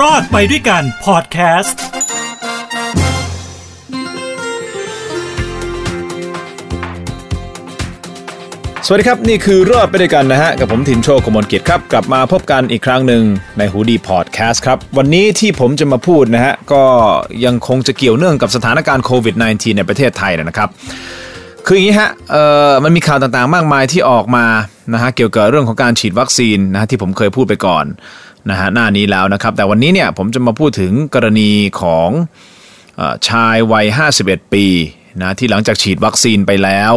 รอดไปด้วยกันพอดแคสต์สวัสดีครับ นี่คือรอดไปด้วยกันนะฮะ กับผมถินโชคกมลกิจครับ กลับมาพบกันอีกครั้งหนึ่งในหูดีพอดแคสต์ครับ วันนี้ที่ผมจะมาพูดนะฮะ ก็ยังคงจะเกี่ยวเนื่องกับสถานการณ์โควิด -19 ในประเทศไทยนะครับคืออย่างนี้ฮะเอ่อมันมีข่าวต่างๆ มากมายที่ออกมานะฮะเกี่ยวกับเรื่องของการฉีดวัคซีนนะฮะที่ผมเคยพูดไปก่อน นะฮะหน้านี้แล้วนะครับ แต่วันนี้เนี่ยผมจะมาพูดถึงกรณีของชายวัย 51 ปีนะที่หลังจากฉีดวัคซีนไปแล้ว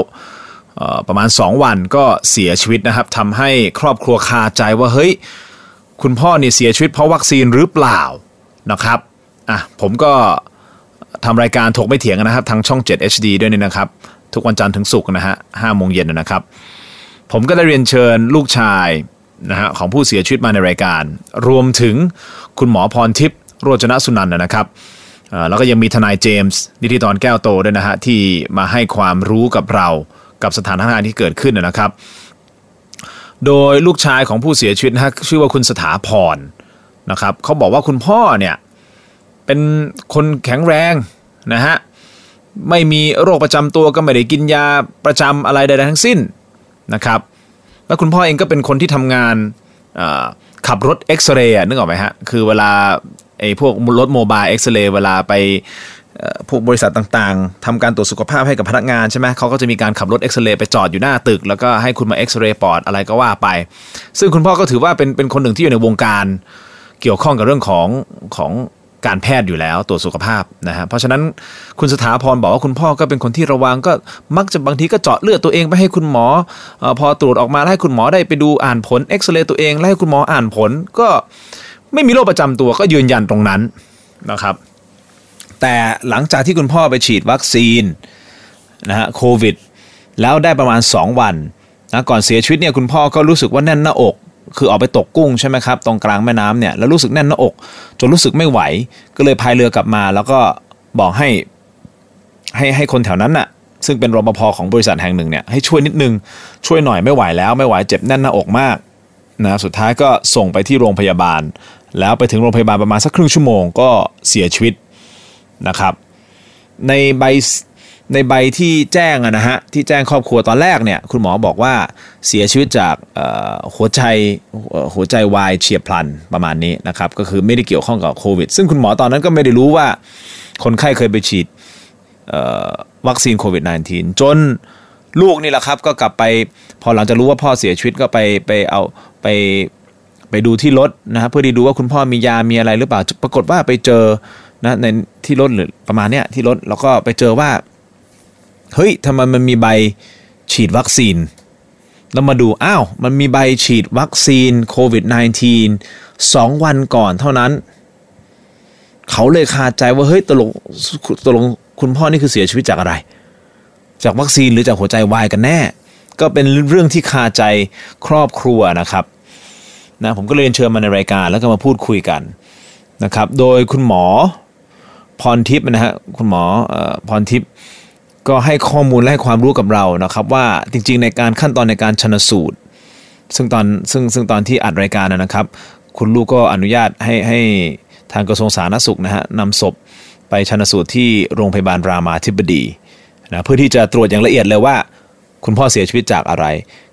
ประมาณ 2 วันก็เสียชีวิตนะครับทำให้ครอบครัวคาใจว่าเฮ้ยคุณพ่อเนี่ยเสียชีวิตเพราะวัคซีนหรือเปล่านะครับอะผมก็ทำรายการถกไม่เถียงนนะครับทางช่อง 7 HD ด้วยนี่นะครับ ทุกวันจันทร์ถึงศุกร์นะฮะห้าโมงเย็นนะครับ ผมก็ได้เรียนเชิญลูกชาย นะฮะของผู้เสียชีวิตมาในรายการ รวมถึงคุณหมอพรทิพย์โรจนสุนันนะครับแล้วก็ยังมีทนายเจมส์นิติตอนแก้วโตด้วยนะฮะที่มาให้ความรู้กับเรากับสถานการณ์ที่เกิดขึ้นนะครับ โดยลูกชายของผู้เสียชีวิตนะฮะชื่อว่าคุณสถาพรนะครับเขาบอกว่าคุณพ่อเนี่ยเป็นคนแข็งแรงนะฮะไม่มีโรคประจำตัวก็ไม่ได้กินยาประจำอะไรใดๆทั้งสิ้นนะครับ แล้วคุณพ่อเองก็เป็นคนที่ทำงานขับรถเอ็กซเรย์นึกออกไหมฮะ คือเวลาไอ้พวกรถโมบายเอ็กซเรย์เวลาไปพวกบริษัทต่างๆทำการตรวจสุขภาพให้กับพนักงานใช่ไหมเขาก็จะมีการขับรถเอ็กซเรย์ไปจอดอยู่หน้าตึก แล้วก็ให้คุณมาเอ็กซเรย์ปอดอะไรก็ว่าไป ซึ่งคุณพ่อก็ถือว่าเป็นเป็นคนหนึ่งที่อยู่ในวงการเกี่ยวข้องกับเรื่องของของ การแพทย์อยู่แล้วตรวจสุขภาพนะฮะเพราะฉะนั้นคุณสถาพรบอกว่าคุณพ่อก็เป็นคนที่ระวังก็มักจะบางทีก็เจาะเลือดตัวเองไปให้คุณหมออพอตรวจออกมาให้คุณหมอได้ไปดูอ่านผลเอ็กซเรย์ตัวเองแล้วให้คุณหมออ่านผลก็ไม่มีโรคประจำตัวก็ยืนยันตรงนั้นนะครับ แต่หลังจากที่คุณพ่อไปฉีดวัคซีนนะฮะโควิดแล้วได้ประมาณ 2 วันนะก่อนเสียชีวิตเนี่ยคุณพ่อก็รู้สึกว่าแน่นหน้าอก คือออกไปตกกุ้งใช่ไหมครับตรงกลางแม่น้ำเนี่ยแล้วรู้สึกแน่นหน้าอก จนรู้สึกไม่ไหว ก็เลยพายเรือกลับมา แล้วก็บอกให้ให้ให้คนแถวนั้นน่ะ ซึ่งเป็นรปภของบริษัทแห่งหนึ่งเนี่ยให้ช่วยนิดนึงช่วยหน่อยไม่ไหวแล้วไม่ไหวเจ็บแน่นหน้าอกมากนะสุดท้ายก็ส่งไปที่โรงพยาบาล แล้วไปถึงโรงพยาบาลประมาณสักครึ่งชั่วโมงก็เสียชีวิตนะครับ ในใบ ในใบที่แจ้งนะฮะที่แจ้งครอบครัวตอนแรกเนี่ยคุณหมอบอกว่าเสียชีวิตจากหัวใจหัวใจวายเฉียบพลันประมาณนี้นะครับก็คือไม่ได้เกี่ยวข้องกับโควิด ซึ่งคุณหมอตอนนั้นก็ไม่ได้รู้ว่าคนไข้เคยไปฉีดวัคซีนโควิด -19 จนลูกนี่แหละครับก็กลับไปพอหลังจากรู้ว่าพ่อเสียชีวิตก็ไปไปเอาไปไปดูที่รถนะฮะเพื่อที่ดูว่าคุณพ่อมียามีอะไรหรือเปล่าปรากฏว่าไปเจอนะในที่รถหรือประมาณเนี้ยที่รถแล้วก็ไปเจอว่า เฮ้ยทำไมมันมีใบฉีดวัคซีน แล้วมาดู อ้าว มันมีใบฉีดวัคซีนโควิด -19 สองวันก่อนเท่านั้น เขาเลยคาใจว่า เฮ้ยตกลงตกลงคุณพ่อนี่คือเสียชีวิตจากอะไร จากวัคซีนหรือจากหัวใจวายกันแน่ ก็เป็นเรื่องที่คาใจครอบครัวนะครับนะผมก็เลยเชิญมาในรายการแล้วก็มาพูดคุยกันนะครับ โดยคุณหมอพรทิพย์นะฮะคุณหมอออพรทิพย์ ก็ให้ข้อมูลและให้ความรู้กับเรานะครับว่าจริงๆ ในการขั้นตอนในการชนสูตร ซึ่งตอนซึ่งซึ่งตอนที่อัดรายการนะครับ คุณลูกก็อนุญาตให้ให้ทางกระทรวงสาธารณสุขนะฮะนำศพไปชนสูตรที่โรงพยาบาลรามาธิบดีนะเพื่อที่จะตรวจอย่างละเอียดเลยว่า คุณพ่อเสียชีวิตจากอะไร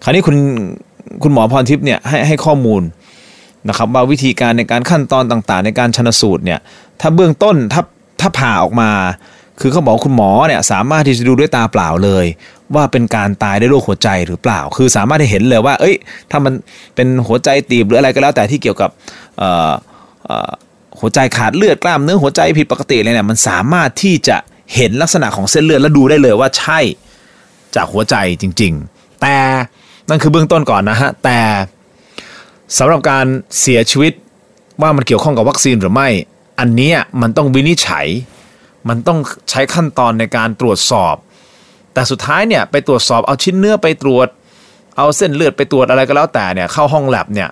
คราวนี้คุณคุณหมอพรทิพย์เนี่ยให้ให้ข้อมูลนะครับว่าวิธีการในการขั้นตอนต่างๆ ในการชนสูตรเนี่ยถ้าเบื้องต้นถ้าถ้าผ่าออกมา คือเขาบอกคุณหมอเนี่ยสามารถที่จะดูด้วยตาเปล่าเลย ว่าเป็นการตายด้วยโรคหัวใจหรือเปล่า คือสามารถที่เห็นเลยว่า เอ้ย ถ้ามันเป็นหัวใจตีบหรืออะไรก็แล้วแต่ที่เกี่ยวกับหัวใจขาดเลือดกล้ามเนื้อหัวใจผิดปกติอะไรเนี่ยมันสามารถที่จะเห็นลักษณะของเส้นเลือดแล้วดูได้เลยว่าใช่จากหัวใจจริง ๆ แต่นั่นคือเบื้องต้นก่อนนะฮะแต่สำหรับการเสียชีวิตว่ามันเกี่ยวข้องกับวัคซีนหรือไม่ อันนี้มันต้องวินิจฉัย มันต้องใช้ขั้นตอนในการตรวจสอบ แต่สุดท้ายเนี่ยไปตรวจสอบเอาชิ้นเนื้อไปตรวจ เอาเส้นเลือดไปตรวจอะไรก็แล้วแต่เนี่ยเข้าห้องแลบเนี่ย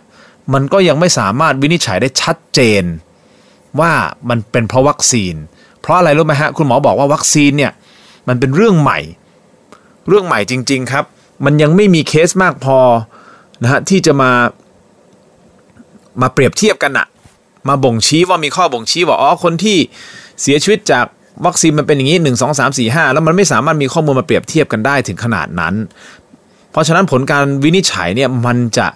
มันก็ยังไม่สามารถวินิจฉัยได้ชัดเจน ว่ามันเป็นเพราะวัคซีน เพราะอะไรรู้ไหมฮะคุณหมอบอกว่าวัคซีนเนี่ยมันเป็นเรื่องใหม่ เรื่องใหม่จริง ๆครับ มันยังไม่มีเคสมากพอนะฮะที่จะมามาเปรียบเทียบกันอะมาบ่งชี้ว่ามีข้อบ่งชี้ว่าอ๋อคนที่เสียชีวิตจาก วัคซีนมันเป็นอย่างนี้หนึ่งสองสามสี่ห้าแล้วมันไม่สามารถมีข้อมูลมาเปรียบเทียบกันได้ถึงขนาดนั้น เพราะฉะนั้นผลการวินิจฉัยเนี่ยมันจะ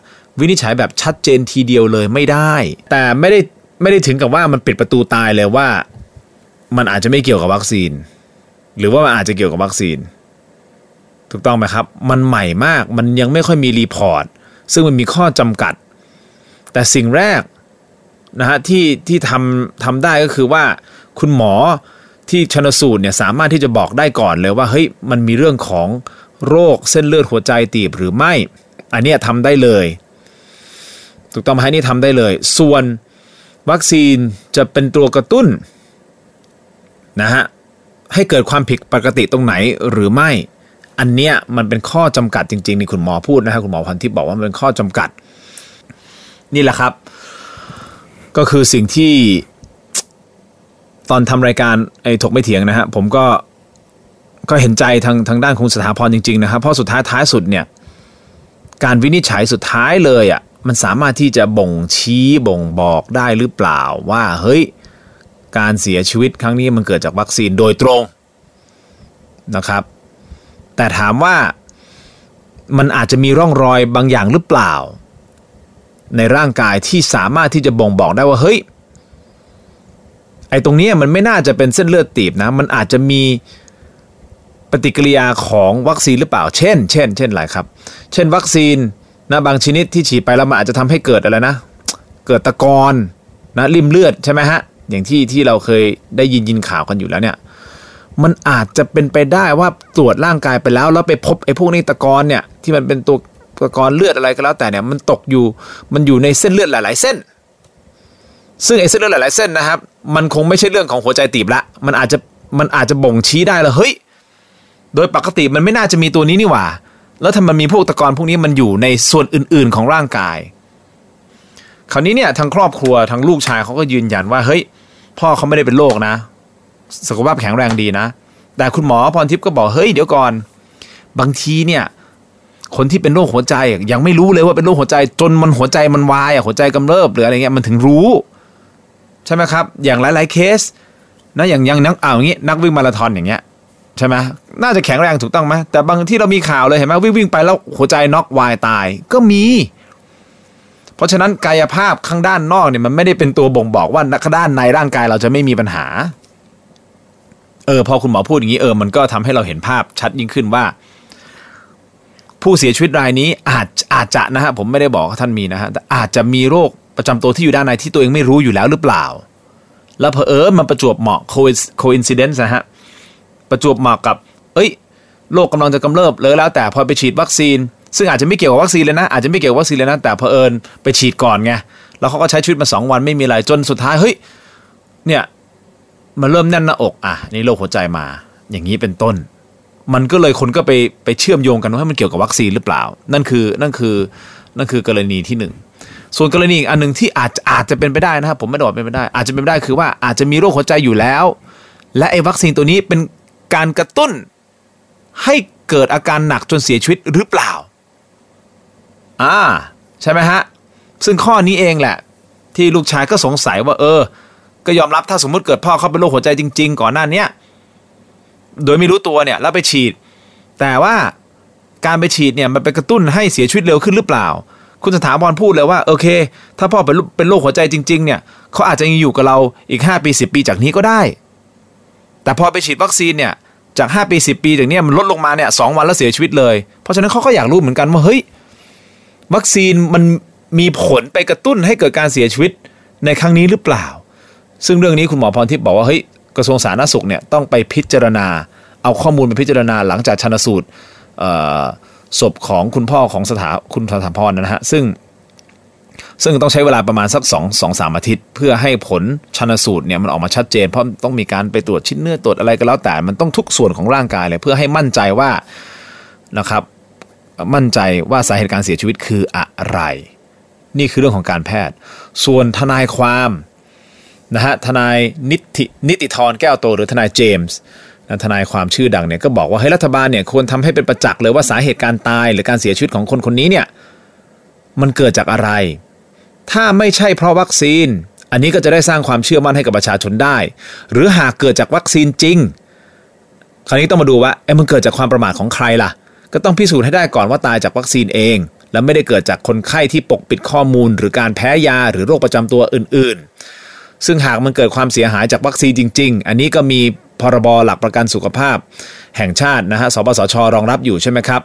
วินิจฉัยแบบชัดเจนทีเดียวเลยไม่ได้ แต่ไม่ได้ไม่ได้ถึงกับว่ามันปิดประตูตายเลยว่า มันอาจจะไม่เกี่ยวกับวัคซีน หรือว่ามันอาจจะเกี่ยวกับวัคซีน ถูกต้องไหมครับ มันใหม่มากมันยังไม่ค่อยมีรีพอร์ตซึ่งมันมีข้อจำกัด แต่สิ่งแรกนะฮะที่ที่ทำทำได้ก็คือว่า คุณหมอ ที่ชนสูตรเนี่ยสามารถที่จะบอกได้ก่อนเลยว่าเฮ้ยมันมีเรื่องของโรคเส้นเลือดหัวใจตีบหรือไม่ อันเนี้ยทำได้เลย ถูกต้องไหมนี่ทำได้เลย ส่วนวัคซีนจะเป็นตัวกระตุ้นนะฮะให้เกิดความผิดปกติตรงไหนหรือไม่ อันเนี้ยมันเป็นข้อจำกัดจริงๆนี่คุณหมอพูดนะฮะคุณหมอพันทิพย์บอกว่ามันเป็นข้อจำกัด นี่แหละครับ ก็คือสิ่งที่ ตอนทำรายการไอ้ถกไม่เถียงนะฮะผมก็ก็เห็นใจทางทางด้านคุณสถาพรจริง ๆ นะครับ เพราะสุดท้ายท้ายสุดเนี่ยการวินิจฉัยสุดท้ายเลยอะ่ะมันสามารถที่จะบ่งชี้บ่งบอกได้หรือเปล่าว่าเฮ้ยการเสียชีวิตครั้งนี้มันเกิดจากวัคซีนโดยตรงนะครับ แต่ถามว่ามันอาจจะมีร่องรอยบางอย่างหรือเปล่า ในร่างกายที่สามารถที่จะบ่งบอกได้ว่าเฮ้ย ไอ้ตรงนี้มันไม่น่าจะเป็นเส้นเลือดตีบนะ มันอาจจะมีปฏิกิริยาของวัคซีนหรือเปล่า เช่น เช่น เช่นอะไรครับ เช่น วัคซีนนะบางชนิดที่ฉีดไปแล้วมันอาจจะทำให้เกิดอะไรนะ เกิดตะกอนนะริมเลือดใช่ไหมฮะ อย่างที่ที่เราเคยได้ยินยินข่าวกันอยู่แล้วเนี่ย มันอาจจะเป็นไปได้ว่าตรวจร่างกายไปแล้วแล้วไปพบไอ้พวกนี้ตะกอนเนี่ยที่มันเป็นตัวตะกอนเลือดอะไรก็แล้วแต่เนี่ยมันตกอยู่มันอยู่ในเส้นเลือดหลาย ๆ เส้น ซึ่งไอ้เส้นเลือดหลาย ๆ เส้นนะครับ มันคงไม่ใช่เรื่องของหัวใจตีบละ มันอาจจะมันอาจจะบ่งชี้ได้เลยเฮ้ย โดยปกติมันไม่น่าจะมีตัวนี้นี่หว่า แล้วทำไมมีพวกตะกอนพวกนี้มันอยู่ในส่วนอื่น ๆ ของร่างกาย คราวนี้เนี่ยทางครอบครัวทางลูกชายเขาก็ยืนยันว่าเฮ้ย พ่อเขาไม่ได้เป็นโรคนะสุขภาพแข็งแรงดีนะ แต่คุณหมอพรทิพย์ก็บอกเฮ้ยเดี๋ยวก่อน บางทีเนี่ยคนที่เป็นโรคหัวใจยังไม่รู้เลยว่าเป็นโรคหัวใจจนมันหัวใจมันวายอะหัวใจกำเริบหรืออะไรเงี้ยมันถึงรู้ ใช่ไหมครับ อย่างหลาย ๆเคสนะอย่างย่างนักอ่าอย่างงี้นักวิ่งมาราธอนอย่างเงี้ยใช่ไหมน่าจะแข็งแรงถูกต้องไหมแต่บางที่เรามีข่าวเลยเห็นไหมวิ่งวิ่งไปแล้วหัวใจน็อกวายตายก็มี เพราะฉะนั้นกายภาพข้างด้านนอกเนี่ยมันไม่ได้เป็นตัวบ่งบอกว่าด้านในร่างกายเราจะไม่มีปัญหา เออพอคุณหมอพูดอย่างนี้เออมันก็ทำให้เราเห็นภาพชัดยิ่งขึ้นว่า ผู้เสียชีวิตรายนี้อาจอาจจะนะฮะผมไม่ได้บอกว่าท่านมีนะฮะแต่อาจจะมีโรค ประจำตัวที่อยู่ด้านในที่ตัวเองไม่รู้อยู่แล้วหรือเปล่า แล้วเพอเออมันประจวบเหมาะ coincidence นะฮะประจวบเหมาะกับ เอ้ยโรคกำลังจะกำเริบเลยแล้วแต่พอไปฉีดวัคซีน ซึ่งอาจจะไม่เกี่ยวกับวัคซีนเลยนะอาจจะไม่เกี่ยวกับวัคซีนเลยนะแต่เพอเอิญไปฉีดก่อนไงแล้วเขาก็ใช้ชีวิตมาสองวันไม่มีอะไรจนสุดท้ายเฮ้ยเนี่ยมันเริ่มแน่นหน้าอกอะนี่โรคหัวใจมา อย่างนี้เป็นต้น มันก็เลยคนก็ไปไปเชื่อมโยงกันว่ามันเกี่ยวกับวัคซีนหรือเปล่า นั่นคือนั่นคือนั่นคือกรณีที่หนึ่ง ส่วนกรณีอีกอันหนึ่งที่อาจอาจจะเป็นไปได้นะครับ ผมไม่ได้บอกเป็นไปได้ อาจจะเป็นไปได้คือว่าอาจจะมีโรคหัวใจอยู่แล้ว และไอ้วัคซีนตัวนี้เป็นการกระตุ้นให้เกิดอาการหนักจนเสียชีวิตหรือเปล่า อ่า ใช่ไหมฮะ ซึ่งข้อนี้เองแหละ ที่ลูกชายก็สงสัยว่าเออ ก็ยอมรับถ้าสมมุติเกิดพ่อเขาเป็นโรคหัวใจจริง ๆ ก่อนหน้านี้โดยไม่รู้ตัวเนี่ยแล้วไปฉีด แต่ว่าการไปฉีดเนี่ยมันไปกระตุ้นให้เสียชีวิตเร็วขึ้นหรือเปล่า คุณสถาพรพูดเลยว่าโอเค ถ้าพ่อเป็นเป็นโรคหัวใจจริง ๆ เนี่ยเขาอาจจะยังอยู่กับเราอีก 5 ปี 10 ปีจากนี้ก็ได้ แต่พอไปฉีดวัคซีนเนี่ยจาก 5 ปี 10 ปีจากนี้มันลดลงมาเนี่ยสวันแล้วเสียชีวิตเลย เพราะฉะนั้นเขาก็อยากรู้เหมือนกันว่าเฮ้ยวัคซีนมันมีผลไปกระตุ้นให้เกิดการเสียชีวิตในครั้งนี้หรือเปล่า ซึ่งเรื่องนี้คุณหมอพรทิพย์บอกว่าเฮ้ยกระทรวงสาธารณสุขเนี่ยต้องไปพิจารณา เอาข้อมูลไปพิจารณาหลังจากชนสูตร ศพของคุณพ่อของสถาคุณสถาพรนะฮะซึ่ง ซึ่งต้องใช้เวลาประมาณสัก2อสองสามอาทิตย์ เพื่อให้ผลชันสูตรเนี่ยมันออกมาชัดเจน เพราะต้องมีการไปตรวจชิ้นเนื้อตรวจอะไรก็แล้วแต่ มันต้องทุกส่วนของร่างกายเลยเพื่อให้มั่นใจว่านะครับ มั่นใจว่าสาเหตุการเสียชีวิตคืออะไร นี่คือเรื่องของการแพทย์ ส่วนทนายความนะฮะทนายนิตินิติธรแก้วโตหรือทนายเจมส์ ทนายความชื่อดังเนี่ยก็บอกว่าให้รัฐบาลเนี่ยควรทำให้เป็นประจักษ์เลยว่าสาเหตุการตายหรือการเสียชีวิตของคนคนนี้เนี่ยมันเกิดจากอะไร ถ้าไม่ใช่เพราะวัคซีน อันนี้ก็จะได้สร้างความเชื่อมั่นให้กับประชาชนได้ หรือหากเกิดจากวัคซีนจริง คราวนี้ต้องมาดูว่าเอ้มันเกิดจากความประมาทของใครล่ะ ก็ต้องพิสูจน์ให้ได้ก่อนว่าตายจากวัคซีนเอง และไม่ได้เกิดจากคนไข้ที่ปกปิดข้อมูล หรือการแพ้ยาหรือโรคประจำตัวอื่น ๆ ซึ่งหากมันเกิดความเสียหายจากวัคซีนจริง ๆ อันนี้ก็มี พรบหลักประกันสุขภาพ แห่งชาตินะฮะสปสชรองรับอยู่ใช่ไหมครับ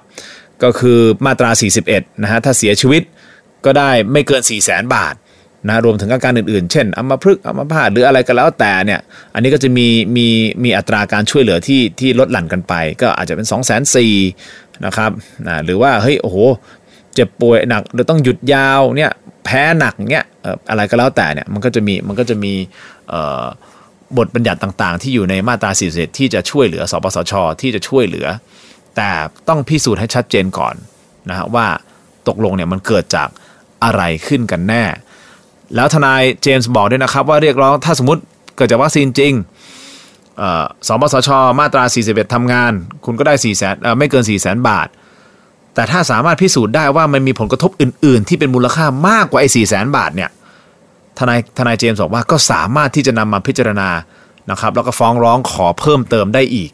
ก็คือมาตรา 41นะฮะถ้าเสียชีวิตก็ได้ไม่เกิน 4 0 0แสนบาทนะรวมถึงอาการอื่นๆ เช่นอัมพฤกษ์อัมพาตหรืออะไรก็แล้วแต่เนี่ย อันนี้ก็จะมีมีมีอัตราการช่วยเหลือที่ที่ลดหลั่นกันไป ก็อาจจะเป็น 2 4 0 0 0 0นะครับนะหรือว่าเฮ้ยโอ้โหเจ็บป่วยหนักหรือต้องหยุดยาวเนี่ยแพ้หนักเนี่ยอะไรก็แล้วแต่เนี่ยมันก็จะมีมันก็จะมี บทบัญญัติต่างๆ ที่อยู่ในมาตรา41ที่จะช่วยเหลือสปสช ที่จะช่วยเหลือ แต่ต้องพิสูจน์ให้ชัดเจนก่อนนะฮะว่าตกลงเนี่ยมันเกิดจากอะไรขึ้นกันแน่ แล้วทนายเจมส์บอกด้วยนะครับ ว่าเรียกร้องถ้าสมมติเกิดจากวัคซีนจริงสปสช มาตรา 41ทำงาน คุณก็ได้4แสนไม่เกิน 4 0 0แสนบาท แต่ถ้าสามารถพิสูจน์ได้ว่ามันมีผลกระทบอื่น ๆ ที่เป็นมูลค่ามากกว่าไอ้4 0 0แสนบาทเนี่ย ทนายทนายเจมส์บอกว่าก็สามารถที่จะนำมาพิจารณานะครับแล้วก็ฟ้องร้องขอเพิ่มเติมได้อีก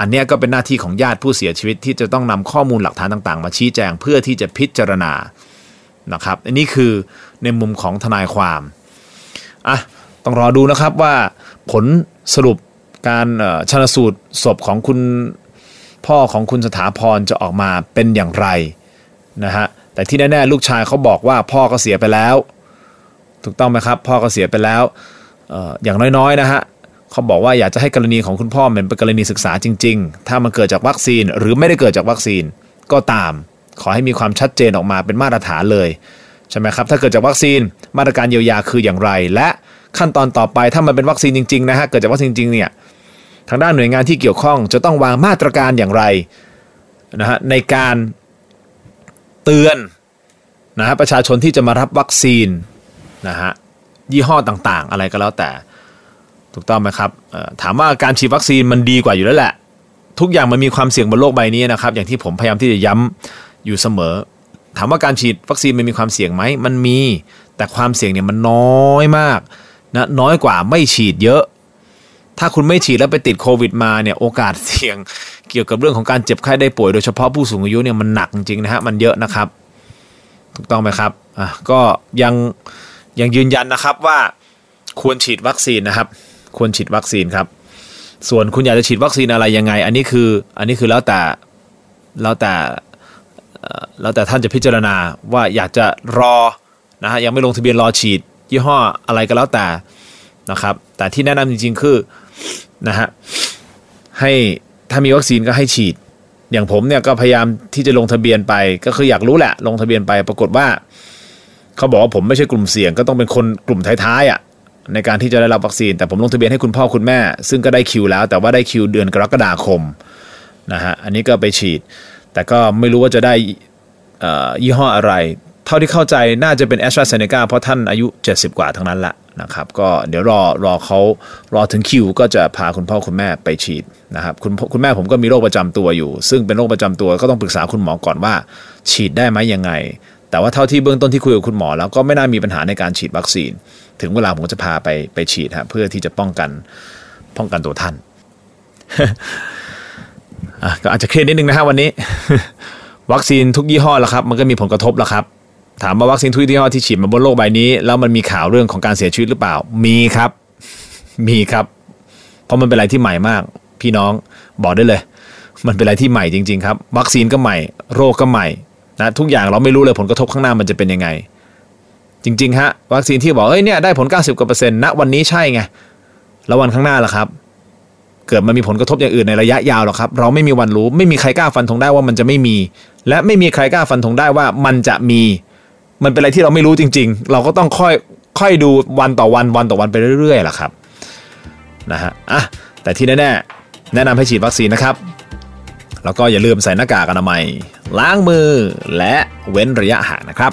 อันนี้ก็เป็นหน้าที่ของญาติผู้เสียชีวิตที่จะต้องนำข้อมูลหลักฐานต่างๆ มาชี้แจงเพื่อที่จะพิจารณานะครับอันนี้คือในมุมของทนายความอะต้องรอดูนะครับว่าผลสรุปการชนสูตรศพของคุณพ่อของคุณสถาพรจะออกมาเป็นอย่างไรนะฮะแต่ที่แน่ๆลูกชายเขาบอกว่าพ่อก็เสียไปแล้ว ถูกต้องไหมครับ พ่อก็เสียไปแล้วอย่างน้อยๆนะฮะเขาบอกว่าอยากจะให้กรณีของคุณพ่อเป็นกรณีศึกษาจริง ๆ ถ้ามันเกิดจากวัคซีนหรือไม่ได้เกิดจากวัคซีนก็ตาม ขอให้มีความชัดเจนออกมาเป็นมาตรฐานเลยใช่ไหมครับถ้าเกิดจากวัคซีนมาตรการเยียวยาคืออย่างไร และขั้นตอนต่อไปถ้ามันเป็นวัคซีนจริงๆนะฮะเกิดจากวัคซีนจริงเนี่ยทางด้านหน่วยงานที่เกี่ยวข้องจะต้องวางมาตรการอย่างไรนะฮะในการเตือนนะฮะประชาชนที่จะมารับวัคซีน นะฮะยี่ห้อต่างๆ อะไรก็แล้วแต่ ถูกต้องไหมครับถามว่าการฉีดวัคซีนมันดีกว่าอยู่แล้วแหละ ทุกอย่างมันมีความเสี่ยงบนโลกใบนี้นะครับ อย่างที่ผมพยายามที่จะย้ำอยู่เสมอ ถามว่าการฉีดวัคซีนมันมีความเสี่ยงไหมมันมี แต่ความเสี่ยงเนี่ยมันน้อยมากนะน้อยกว่าไม่ฉีดเยอะ ถ้าคุณไม่ฉีดแล้วไปติดโควิดมาเนี่ยโอกาสเสี่ยงเกี่ยวกับเรื่องของการเจ็บไข้ได้ป่วยโดยเฉพาะผู้สูงอายุเนี่ยมันหนักจริงๆนะฮะมันเยอะนะครับ ถูกต้องไหมครับอะก็ยัง ยังยืนยันนะครับว่าควรฉีดวัคซีนนะครับ ควรฉีดวัคซีนครับ ส่วนคุณอยากจะฉีดวัคซีนอะไรยังไง อันนี้คืออันนี้คือแล้วแต่แล้วแต่แล้วแต่ท่านจะพิจารณาว่าอยากจะรอนะฮะยังไม่ลงทะเบียนรอฉีด ยี่ห้ออะไรก็แล้วแต่นะครับ แต่ที่แนะนำจริง ๆ คือนะฮะให้ถ้ามีวัคซีนก็ให้ฉีด อย่างผมเนี่ยก็พยายามที่จะลงทะเบียนไป ก็คืออยากรู้แหละ ลงทะเบียนไปปรากฏว่า เขาบอกว่าผมไม่ใช่กลุ่มเสี่ยงก็ต้องเป็นคนกลุ่มท้ายๆอะในการที่จะได้รับวัคซีน แต่ผมลงทะเบียนให้คุณพ่อคุณแม่ ซึ่งก็ได้คิวแล้ว แต่ว่าได้คิวเดือนกรกฎาคมนะฮะอันนี้ก็ไปฉีด แต่ก็ไม่รู้ว่าจะได้ยี่ห้ออะไร เท่าที่เข้าใจน่าจะเป็นแอสตราเซเนกาเพราะท่านอายุ 70 กว่าทั้งนั้นแหละนะครับก็เดี๋ยวรอรอเขารอถึงคิว ก็จะพาคุณพ่อคุณแม่ไปฉีดนะครับคุณคุณแม่ผมก็มีโรคประจำตัวอยู่ ซึ่งเป็นโรคประจำตัวก็ต้องปรึกษาคุณหมอก่อนว่า ฉีดได้ไหมยังไง แต่ว่าเท่าที่เบื้องต้นที่คุยกับคุณหมอ แล้วก็ไม่น่ามีปัญหาในการฉีดวัคซีน ถึงเวลาผมจะพาไปไปฉีดฮะเพื่อที่จะป้องกันป้องกันตัวท่านก็อาจจะเครียดนิดนึงนะฮะวันนี้ วัคซีนทุกยี่ห้อแล้วครับ มันก็มีผลกระทบแล้วครับ ถามว่าวัคซีนทุกยี่ห้อที่ฉีดมาบนโลกใบนี้ แล้วมันมีข่าวเรื่องของการเสียชีวิตหรือเปล่า มีครับ มีครับ เพราะมันเป็นอะไรที่ใหม่มาก พี่น้องบอกได้เลย มันเป็นอะไรที่ใหม่จริง ๆ ครับ วัคซีนก็ใหม่ โรคก็ใหม่ นะทุกอย่างเราไม่รู้เลยผลกระทบข้างหน้ามันจะเป็นยังไง จริง ๆ ฮะ วัคซีนที่บอกเอ้ยเนี่ยได้ผล 90กว่าเปอร์เซ็นต์ณวันนี้ใช่ไงแล้ววันข้างหน้าล่ะครับ เกิดมันมีผลกระทบอย่างอื่นในระยะยาวหรอกครับ เราไม่มีวันรู้ไม่มีใครกล้าฟันธงได้ว่ามันจะไม่มี และไม่มีใครกล้าฟันธงได้ว่ามันจะมี มันเป็นอะไรที่เราไม่รู้จริง ๆ เราก็ต้องค่อยค่อยดูวันต่อวันวันต่อวันไปเรื่อยๆล่ะครับนะฮะอะแต่ที่แน่ๆแนะนำให้ฉีดวัคซีนนะครับ แล้วก็อย่าลืมใส่หน้ากากอนามัย ล้างมือและเว้นระยะห่างนะครับ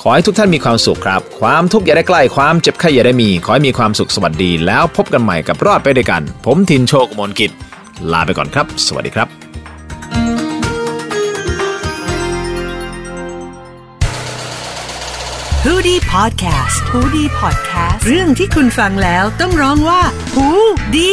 ขอให้ทุกท่านมีความสุขครับ ความทุกข์อย่าได้ใกล้ ความเจ็บไข้อย่าได้มี ขอให้มีความสุขสวัสดี แล้วพบกันใหม่กับรอดไปด้วยกัน ผมทินโชคมนกิจ ลาไปก่อนครับ สวัสดีครับ h o ดี้พอดแคสต์ฮูดี้พอดแคสต์ เรื่องที่คุณฟังแล้วต้องร้องว่าหูดี